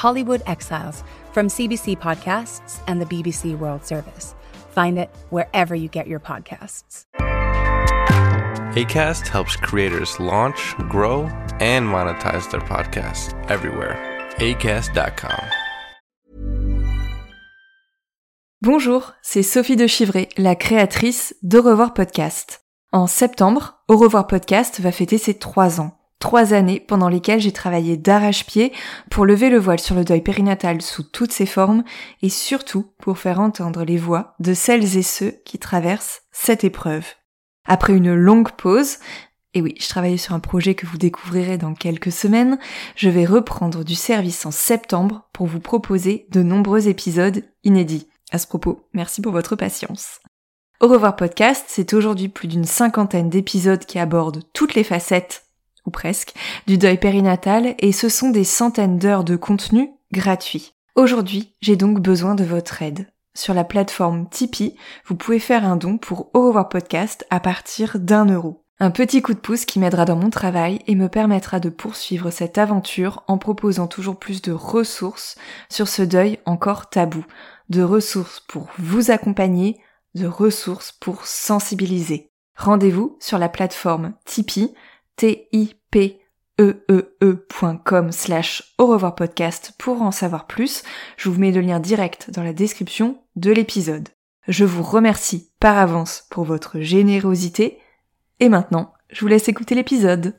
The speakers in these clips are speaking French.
Hollywood Exiles from CBC Podcasts and the BBC World Service. Find it wherever you get your podcasts. ACAST helps creators launch, grow, and monetize their podcasts everywhere. ACAST.com. Bonjour, c'est Sophie de Chivray, la créatrice d'Au revoir podcast. En septembre, Au revoir podcast va fêter ses trois ans. Trois années pendant lesquelles j'ai travaillé d'arrache-pied pour lever le voile sur le deuil périnatal sous toutes ses formes et surtout pour faire entendre les voix de celles et ceux qui traversent cette épreuve. Après une longue pause, et oui, je travaillais sur un projet que vous découvrirez dans quelques semaines, je vais reprendre du service en septembre pour vous proposer de nombreux épisodes inédits. À ce propos, merci pour votre patience. Au revoir podcast, c'est aujourd'hui plus d'une cinquantaine d'épisodes qui abordent toutes les facettes, presque, du deuil périnatal et ce sont des centaines d'heures de contenu gratuit. Aujourd'hui, j'ai donc besoin de votre aide. Sur la plateforme Tipeee, vous pouvez faire un don pour Au revoir podcast à partir d'un euro. Un petit coup de pouce qui m'aidera dans mon travail et me permettra de poursuivre cette aventure en proposant toujours plus de ressources sur ce deuil encore tabou, de ressources pour vous accompagner, de ressources pour sensibiliser. Rendez-vous sur la plateforme Tipeee, t i p e e e.com slash au revoir podcast pour en savoir plus. Je vous mets le lien direct dans la description de l'épisode. Je vous remercie par avance pour votre générosité et maintenant, je vous laisse écouter l'épisode.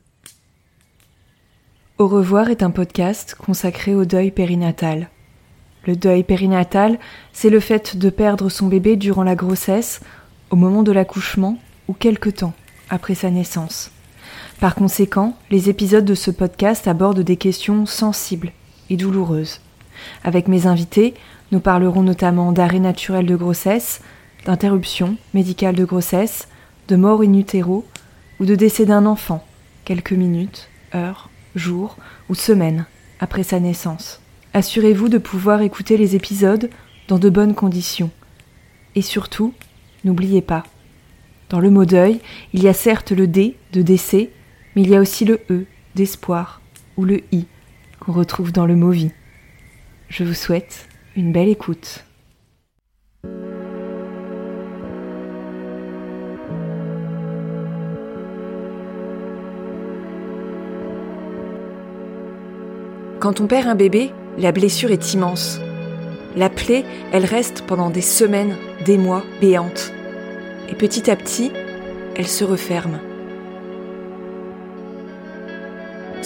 Au revoir est un podcast consacré au deuil périnatal. Le deuil périnatal, c'est le fait de perdre son bébé durant la grossesse, au moment de l'accouchement ou quelque temps après sa naissance. Par conséquent, les épisodes de ce podcast abordent des questions sensibles et douloureuses. Avec mes invités, nous parlerons notamment d'arrêt naturel de grossesse, d'interruption médicale de grossesse, de mort in ou de décès d'un enfant, quelques minutes, heures, jours ou semaines après sa naissance. Assurez-vous de pouvoir écouter les épisodes dans de bonnes conditions. Et surtout, n'oubliez pas, dans le mot deuil, il y a certes le D de décès, mais il y a aussi le E d'espoir ou le I qu'on retrouve dans le mot vie. Je vous souhaite une belle écoute. Quand on perd un bébé, la blessure est immense. La plaie, elle reste pendant des semaines, des mois, béante. Et petit à petit, elle se referme.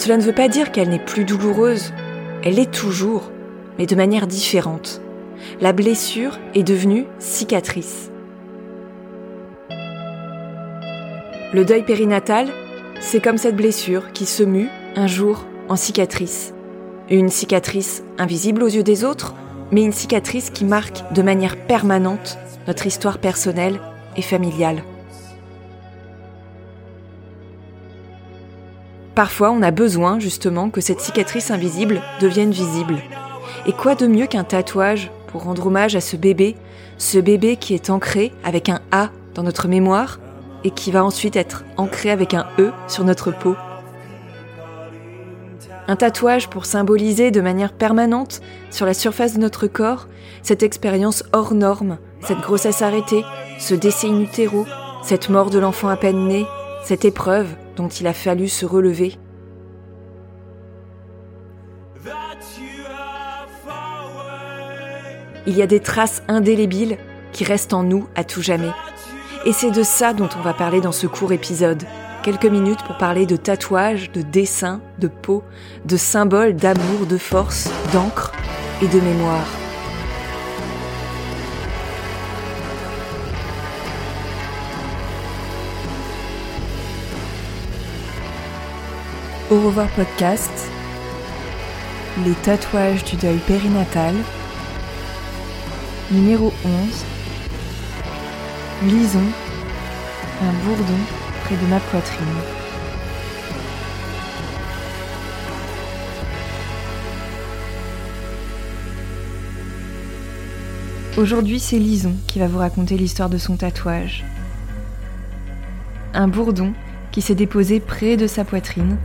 Cela ne veut pas dire qu'elle n'est plus douloureuse. Elle est toujours, mais de manière différente. La blessure est devenue cicatrice. Le deuil périnatal, c'est comme cette blessure qui se mue un jour en cicatrice. Une cicatrice invisible aux yeux des autres, mais une cicatrice qui marque de manière permanente notre histoire personnelle et familiale. Parfois, on a besoin justement que cette cicatrice invisible devienne visible. Et quoi de mieux qu'un tatouage pour rendre hommage à ce bébé, ce bébé qui est ancré avec un A dans notre mémoire et qui va ensuite être ancré avec un E sur notre peau? Un tatouage pour symboliser de manière permanente, sur la surface de notre corps, cette expérience hors norme, cette grossesse arrêtée, ce décès in cette mort de l'enfant à peine né, cette épreuve dont il a fallu se relever. Il y a des traces indélébiles qui restent en nous à tout jamais. Et c'est de ça dont on va parler dans ce court épisode quelques minutes pour parler de tatouages, de dessins, de peau, de symboles d'amour, de force, d'encre et de mémoire. Au revoir podcast. Les tatouages du deuil périnatal. Numéro 11. Lison. Un bourdon près de ma poitrine. Aujourd'hui, c'est Lison qui va vous raconter l'histoire de son tatouage. Un bourdon qui s'est déposé près de sa poitrine,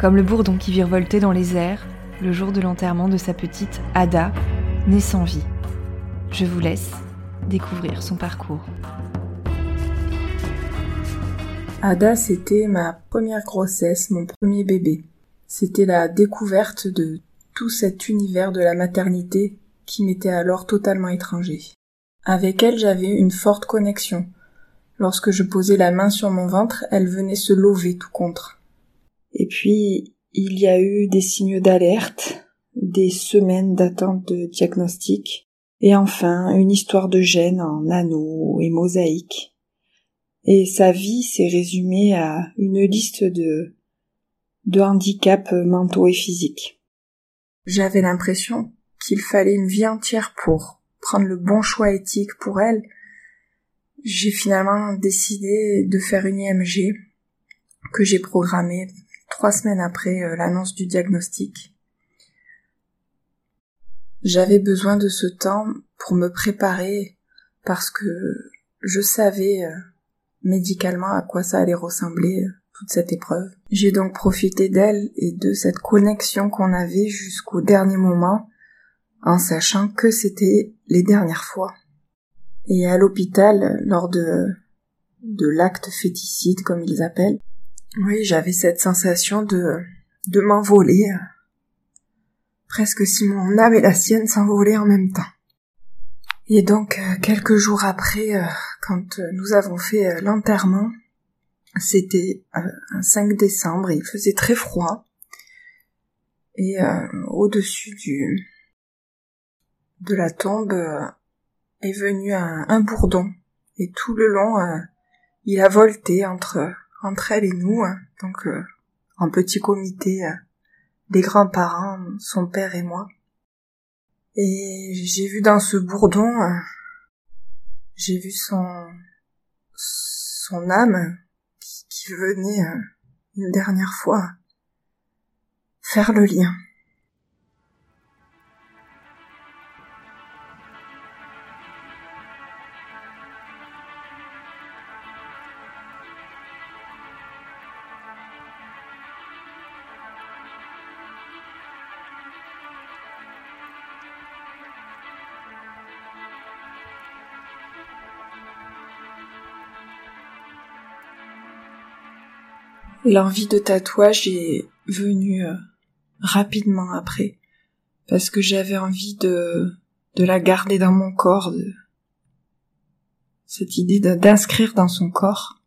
comme le bourdon qui virevoltait dans les airs le jour de l'enterrement de sa petite Ada, née sans vie. Je vous laisse découvrir son parcours. Ada, c'était ma première grossesse, mon premier bébé. C'était la découverte de tout cet univers de la maternité qui m'était alors totalement étranger. Avec elle, j'avais une forte connexion. Lorsque je posais la main sur mon ventre, elle venait se lever tout contre. Et puis, il y a eu des signes d'alerte, des semaines d'attente de diagnostic, et enfin une histoire de gènes en anneaux et mosaïques. Et sa vie s'est résumée à une liste de, de handicaps mentaux et physiques. J'avais l'impression qu'il fallait une vie entière pour prendre le bon choix éthique pour elle. J'ai finalement décidé de faire une IMG que j'ai programmée trois semaines après euh, l'annonce du diagnostic. J'avais besoin de ce temps pour me préparer parce que je savais euh, médicalement à quoi ça allait ressembler euh, toute cette épreuve. J'ai donc profité d'elle et de cette connexion qu'on avait jusqu'au dernier moment en sachant que c'était les dernières fois. Et à l'hôpital, lors de, de l'acte féticide, comme ils appellent, oui, j'avais cette sensation de, de m'envoler, presque si mon âme et la sienne s'envolaient en même temps. Et donc, euh, quelques jours après, euh, quand nous avons fait euh, l'enterrement, c'était un 5 décembre, il faisait très froid, et au-dessus du, de la tombe est venu un, bourdon, et tout le long, il a volté entre entre elle et nous, hein. donc euh, en petit comité, euh, des grands-parents, son père et moi. Et j'ai vu dans ce bourdon, euh, j'ai vu son son âme qui, qui venait une dernière fois faire le lien. L'envie de tatouage est venue euh, rapidement après, parce que j'avais envie de, de la garder dans mon corps, cette idée d'inscrire dans son corps.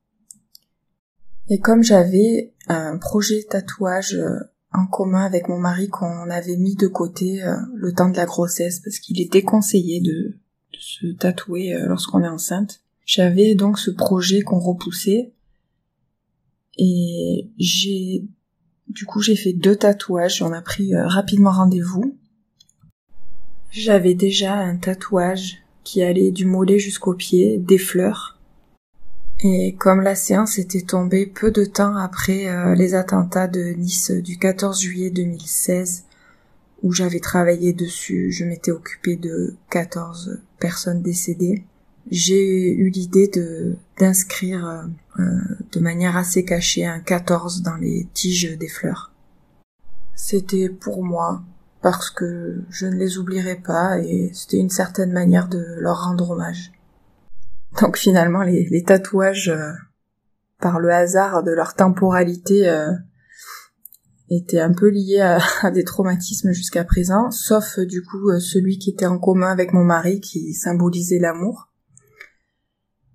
Et comme j'avais un projet tatouage euh, en commun avec mon mari qu'on avait mis de côté euh, le temps de la grossesse parce qu'il est déconseillé de, de se tatouer lorsqu'on est enceinte, j'avais donc ce projet qu'on repoussait et j'ai, du coup, j'ai fait deux tatouages. On a pris euh, rapidement rendez-vous. J'avais déjà un tatouage qui allait du mollet jusqu'au pied, des fleurs. Et comme la séance était tombée peu de temps après euh, les attentats de Nice du 14 juillet 2016, où j'avais travaillé dessus, je m'étais occupée de 14 personnes décédées, j'ai eu l'idée de d'inscrire euh, de manière assez cachée un 14 dans les tiges des fleurs. C'était pour moi parce que je ne les oublierai pas et c'était une certaine manière de leur rendre hommage. Donc finalement les, tatouages euh, par le hasard de leur temporalité étaient un peu liés à, des traumatismes jusqu'à présent, sauf du coup celui qui était en commun avec mon mari qui symbolisait l'amour.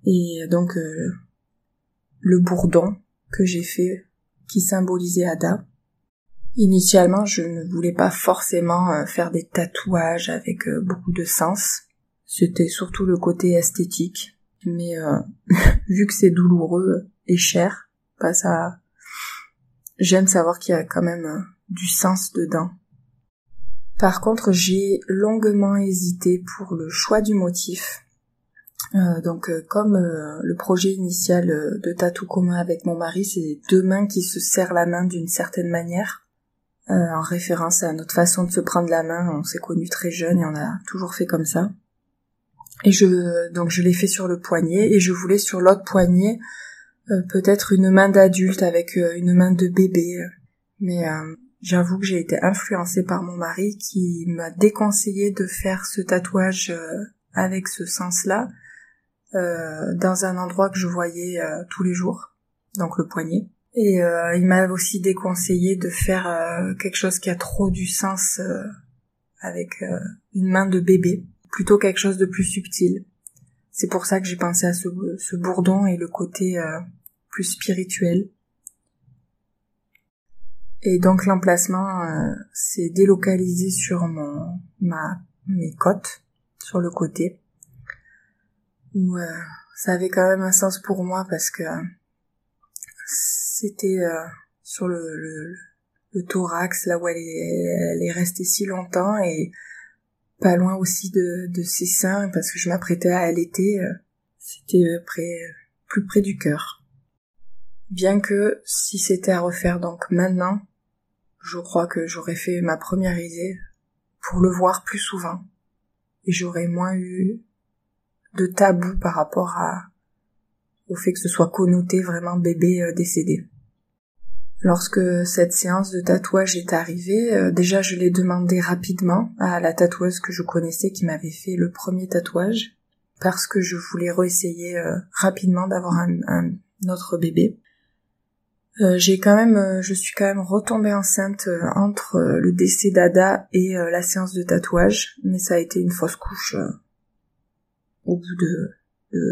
Et donc euh, le bourdon que j'ai fait qui symbolisait Ada. Initialement, je ne voulais pas forcément euh, faire des tatouages avec euh, beaucoup de sens. C'était surtout le côté esthétique. Mais vu que c'est douloureux et cher, pas ça, j'aime savoir qu'il y a quand même du sens dedans. Par contre, j'ai longuement hésité pour le choix du motif. Euh, donc, euh, comme euh, le projet initial de tatou commun avec mon mari, c'est deux mains qui se serrent la main d'une certaine manière, en référence à notre façon de se prendre la main. On s'est connus très jeunes et on a toujours fait comme ça. Et je donc je l'ai fait sur le poignet et je voulais sur l'autre poignet peut-être une main d'adulte avec une main de bébé. Mais J'avoue que j'ai été influencée par mon mari qui m'a déconseillé de faire ce tatouage avec ce sens-là euh, dans un endroit que je voyais euh, tous les jours, donc le poignet. Et il m'a aussi déconseillé de faire quelque chose qui a trop du sens avec une main de bébé, plutôt quelque chose de plus subtil. C'est pour ça que j'ai pensé à ce, ce bourdon et le côté plus spirituel. Et donc l'emplacement euh, s'est délocalisé sur mon ma mes côtes sur le côté où euh, ça avait quand même un sens pour moi parce que c'était euh, sur le, thorax là où elle est, restée si longtemps et pas loin aussi de, ses seins parce que je m'apprêtais à allaiter c'était près plus près du cœur. Bien que si c'était à refaire donc maintenant je crois que j'aurais fait ma première idée pour le voir plus souvent et j'aurais moins eu de tabou par rapport à au fait que ce soit connoté vraiment bébé euh, décédé. Lorsque cette séance de tatouage est arrivée, euh, déjà je l'ai demandé rapidement à la tatoueuse que je connaissais qui m'avait fait le premier tatouage parce que je voulais réessayer euh, rapidement d'avoir un autre bébé. Euh, j'ai quand même, je suis quand même retombée enceinte entre le décès d'Ada et la séance de tatouage, mais ça a été une fausse couche au bout de,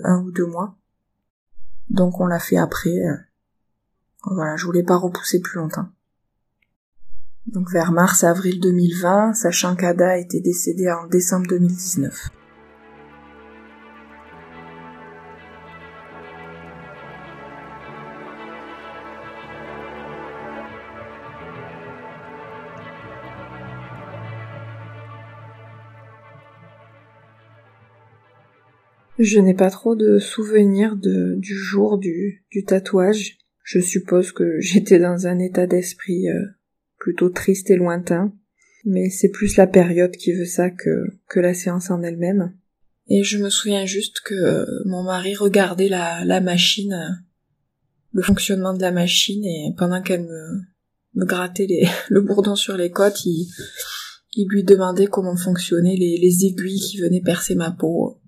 un ou deux mois. Donc on l'a fait après. voilà, je voulais pas repousser plus longtemps. Donc vers mars-avril 2020, sachant qu'Ada était décédée en décembre 2019. Je n'ai pas trop de souvenirs du jour du, tatouage. Je suppose que j'étais dans un état d'esprit euh, plutôt triste et lointain, mais c'est plus la période qui veut ça que, la séance en elle-même. Et je me souviens juste que euh, mon mari regardait la, machine, euh, le fonctionnement de la machine, et pendant qu'elle me, grattait le bourdon sur les côtes, il, lui demandait comment fonctionnaient les aiguilles qui venaient percer ma peau.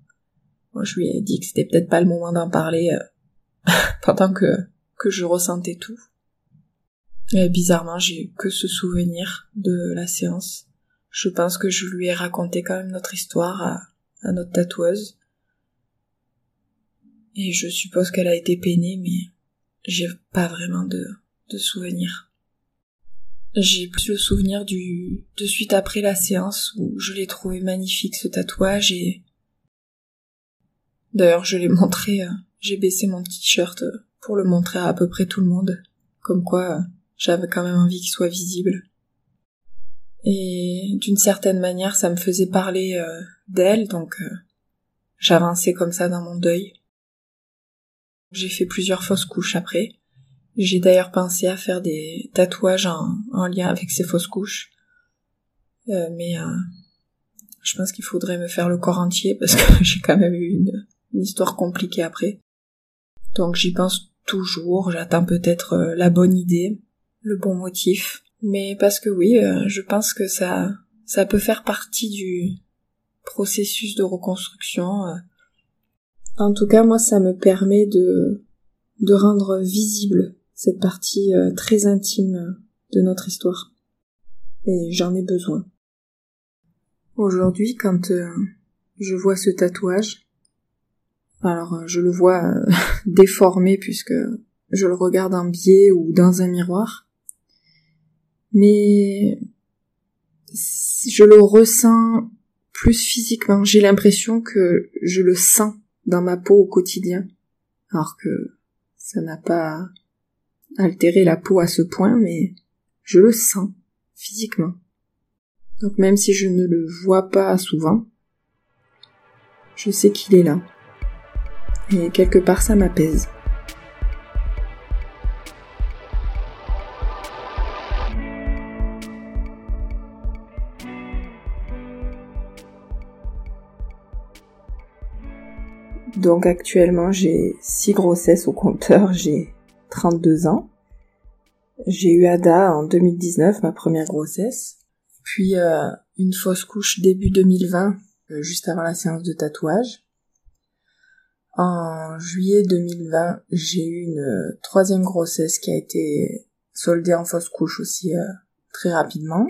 Je lui ai dit que c'était peut-être pas le moment d'en parler euh, pendant que que je ressentais tout. Bizarrement, j'ai que ce souvenir de la séance. Je pense que je lui ai raconté quand même notre histoire à, à notre tatoueuse. Et je suppose qu'elle a été peinée, mais j'ai pas vraiment de, de souvenir. J'ai plus le souvenir du, de suite après la séance où je l'ai trouvé magnifique ce tatouage et D'ailleurs, je l'ai montré, euh, j'ai baissé mon t-shirt euh, pour le montrer à à peu près tout le monde, comme quoi euh, j'avais quand même envie qu'il soit visible. Et d'une certaine manière, ça me faisait parler d'elle, donc j'avançais comme ça dans mon deuil. J'ai fait plusieurs fausses couches après. J'ai d'ailleurs pensé à faire des tatouages en, en lien avec ces fausses couches. mais je pense qu'il faudrait me faire le corps entier parce que j'ai quand même eu une, une histoire compliquée après. Donc j'y pense toujours, j'attends peut-être euh, la bonne idée, le bon motif. Mais parce que oui, euh, je pense que ça, ça peut faire partie du processus de reconstruction. Euh. En tout cas, moi, ça me permet de, de rendre visible cette partie très intime de notre histoire. Et j'en ai besoin. Aujourd'hui, quand je vois ce tatouage, alors euh, je le vois euh, déformé puisque je le regarde en biais ou dans un miroir. Mais je le ressens plus physiquement. J'ai l'impression que je le sens dans ma peau au quotidien. Alors que ça n'a pas altéré la peau à ce point, mais je le sens physiquement. Donc même si je ne le vois pas souvent, je sais qu'il est là. Et quelque part ça m'apaise. Donc actuellement j'ai 6 grossesses au compteur, j'ai 32 ans. J'ai eu Ada en 2019, ma première grossesse. Puis euh, une fausse couche début 2020, euh, juste avant la séance de tatouage. En juillet 2020, j'ai eu une euh, troisième grossesse qui a été soldée en fausse couche aussi très rapidement.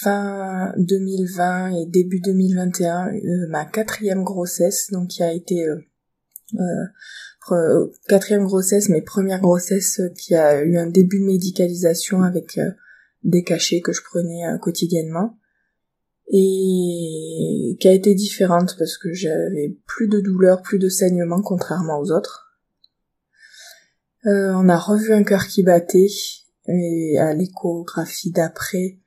Fin 2020 et début 2021, ma quatrième grossesse, donc qui a été quatrième grossesse, mes premières grossesses qui a eu un début de médicalisation avec des cachets que je prenais euh, quotidiennement et qui a été différente parce que j'avais plus de douleur, plus de saignement contrairement aux autres. Euh, on a revu un cœur qui battait et à l'échographie d'après,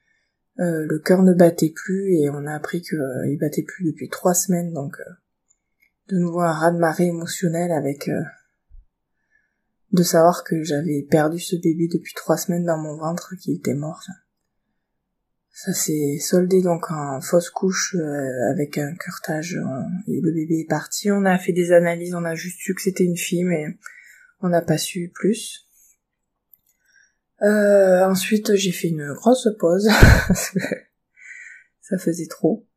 euh, le cœur ne battait plus et on a appris qu'il euh, battait plus depuis trois semaines donc de nouveau un raz-de-marée émotionnel avec de savoir que j'avais perdu ce bébé depuis trois semaines dans mon ventre, qu'il était mort. Ça s'est soldé donc en fausse couche euh, avec un curtage et le bébé est parti. On a fait des analyses, on a juste su que c'était une fille, mais on n'a pas su plus. Euh, ensuite, j'ai fait une grosse pause. ça faisait trop.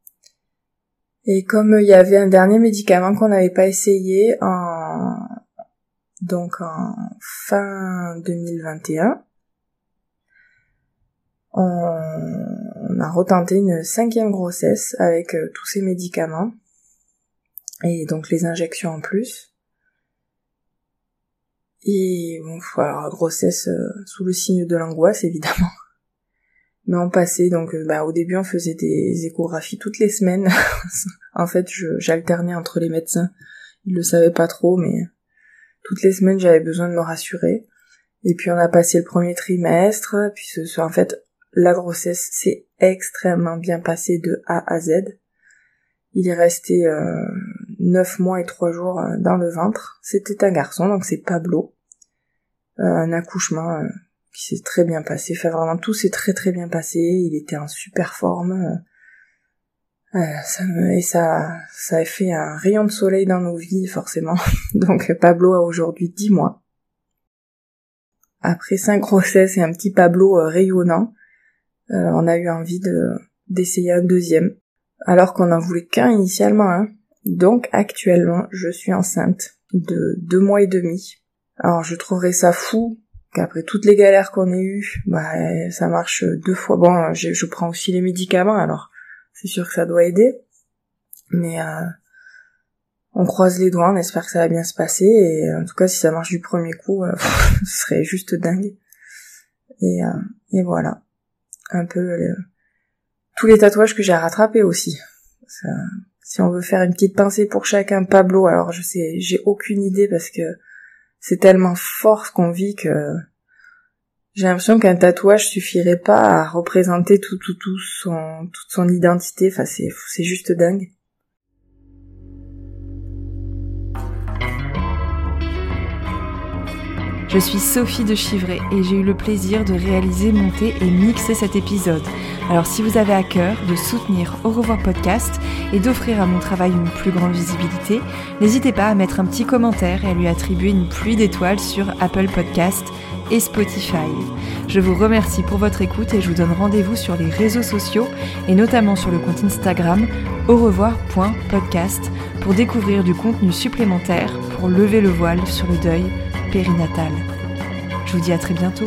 Et comme il y avait un dernier médicament qu'on n'avait pas essayé en donc en fin 2021, on, a retenté une cinquième grossesse avec euh, tous ces médicaments et donc les injections en plus. Et bon, voilà, grossesse euh, sous le signe de l'angoisse évidemment. Mais on passait donc, euh, bah, au début on faisait des échographies toutes les semaines. en fait, j'alternais entre les médecins. Ils le savaient pas trop, mais toutes les semaines j'avais besoin de me rassurer. Et puis on a passé le premier trimestre, puis ce, en fait la grossesse s'est extrêmement bien passée de A à Z. Il est resté euh, 9 mois et 3 jours euh, dans le ventre. C'était un garçon, donc c'est Pablo. Euh, un accouchement euh, qui s'est très bien passé. Enfin vraiment tout s'est très très bien passé. Il était en super forme. Ça et ça, ça a fait un rayon de soleil dans nos vies, forcément. Donc Pablo a aujourd'hui 10 mois. Après cinq grossesses et un petit Pablo rayonnant, euh, on a eu envie de d'essayer un deuxième, alors qu'on en voulait qu'un initialement. Hein. Donc actuellement, je suis enceinte de deux mois et demi. Alors je trouverais ça fou qu'après toutes les galères qu'on ait eues, bah ça marche deux fois. Bon, je, prends aussi les médicaments, alors c'est sûr que ça doit aider. Mais euh, on croise les doigts, on espère que ça va bien se passer. Et en tout cas, si ça marche du premier coup, euh, ce serait juste dingue. Et, euh, et voilà. Un peu tous les tatouages que j'ai à rattraper aussi. si on veut faire une petite pensée pour chacun, Pablo, alors je sais, j'ai aucune idée parce que c'est tellement fort ce qu'on vit que j'ai l'impression qu'un tatouage suffirait pas à représenter tout, tout, tout son, toute son identité. Enfin, c'est, c'est juste dingue. Je suis Sophie de Chivray et j'ai eu le plaisir de réaliser, monter et mixer cet épisode. Alors si vous avez à cœur de soutenir Au revoir podcast et d'offrir à mon travail une plus grande visibilité, n'hésitez pas à mettre un petit commentaire et à lui attribuer une pluie d'étoiles sur Apple Podcast et Spotify. Je vous remercie pour votre écoute et je vous donne rendez-vous sur les réseaux sociaux et notamment sur le compte Instagram au revoir.podcast pour découvrir du contenu supplémentaire pour lever le voile sur le deuil périnatal. Je vous dis à très bientôt.